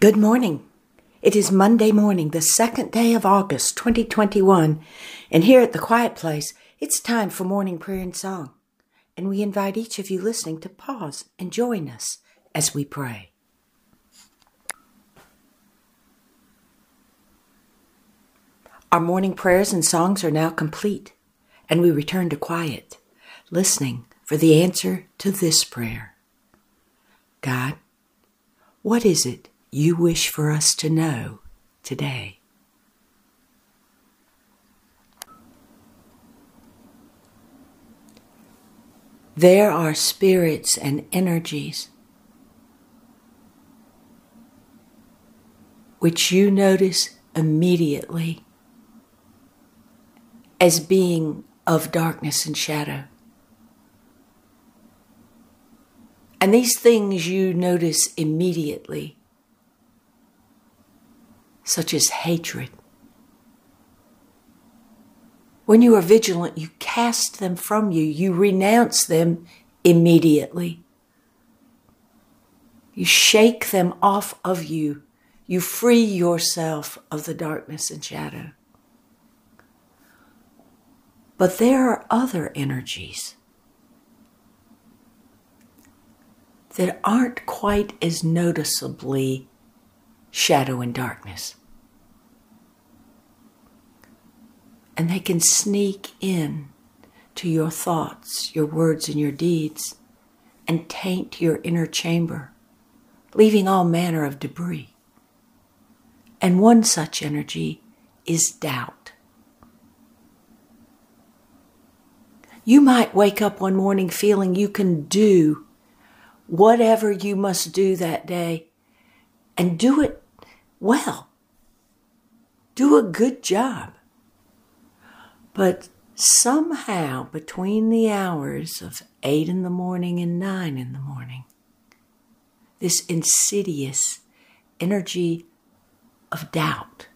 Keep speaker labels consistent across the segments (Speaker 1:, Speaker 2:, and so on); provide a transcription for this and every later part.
Speaker 1: Good morning. It is Monday morning, the second day of August 2021, and here at the Quiet Place, it's time for morning prayer and song. And we invite each of you listening to pause and join us as we pray. Our morning prayers and songs are now complete, and we return to quiet, listening for the answer to this prayer God, what is it you wish for us to know today? There are spirits and energies which you notice immediately as being of darkness and shadow. And these things you notice immediately such as hatred. When you are vigilant, you cast them from you, you renounce them immediately. You shake them off of you. You free yourself of the darkness and shadow. But there are other energies that aren't quite as noticeably shadow and darkness. And they can sneak in to your thoughts, your words, and your deeds and taint your inner chamber, leaving all manner of debris. And one such energy is doubt. You might wake up one morning feeling you can do whatever you must do that day and do it well. Do a good job. But somehow, between the hours of eight in the morning and nine in the morning, this insidious energy of doubt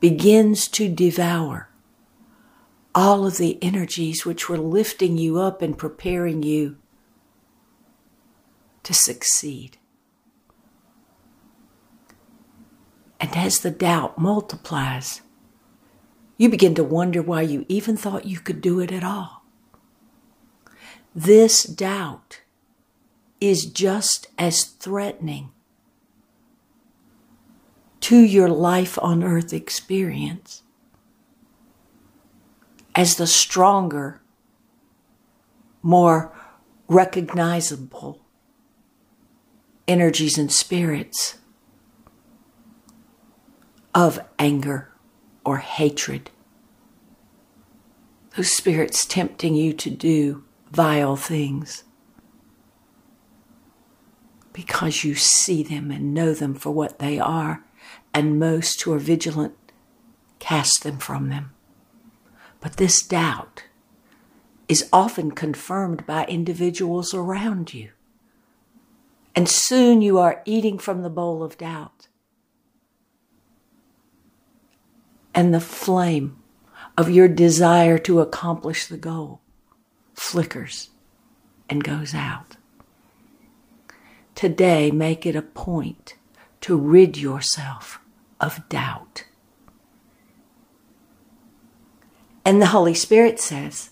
Speaker 1: begins to devour all of the energies which were lifting you up and preparing you to succeed. And as the doubt multiplies, you begin to wonder why you even thought you could do it at all. This doubt is just as threatening to your life on earth experience as the stronger, more recognizable energies and spirits of anger or hatred. Those spirits tempting you to do vile things because you see them and know them for what they are, and most who are vigilant cast them from them. But this doubt is often confirmed by individuals around you. And soon you are eating from the bowl of doubt. And the flame of your desire to accomplish the goal flickers and goes out. Today, make it a point to rid yourself of doubt. And the Holy Spirit says,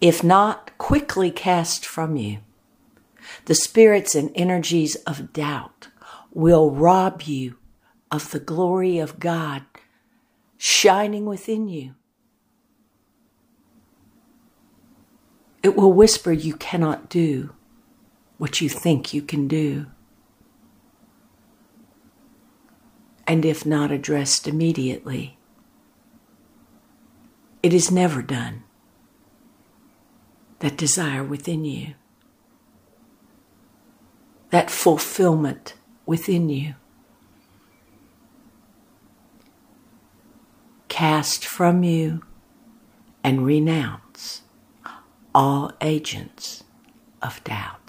Speaker 1: if not quickly cast from you, the spirits and energies of doubt will rob you of the glory of God shining within you. It will whisper you cannot do what you think you can do. And if not addressed immediately, it is never done. That desire within you that fulfillment within you. Cast from you and renounce all agents of doubt.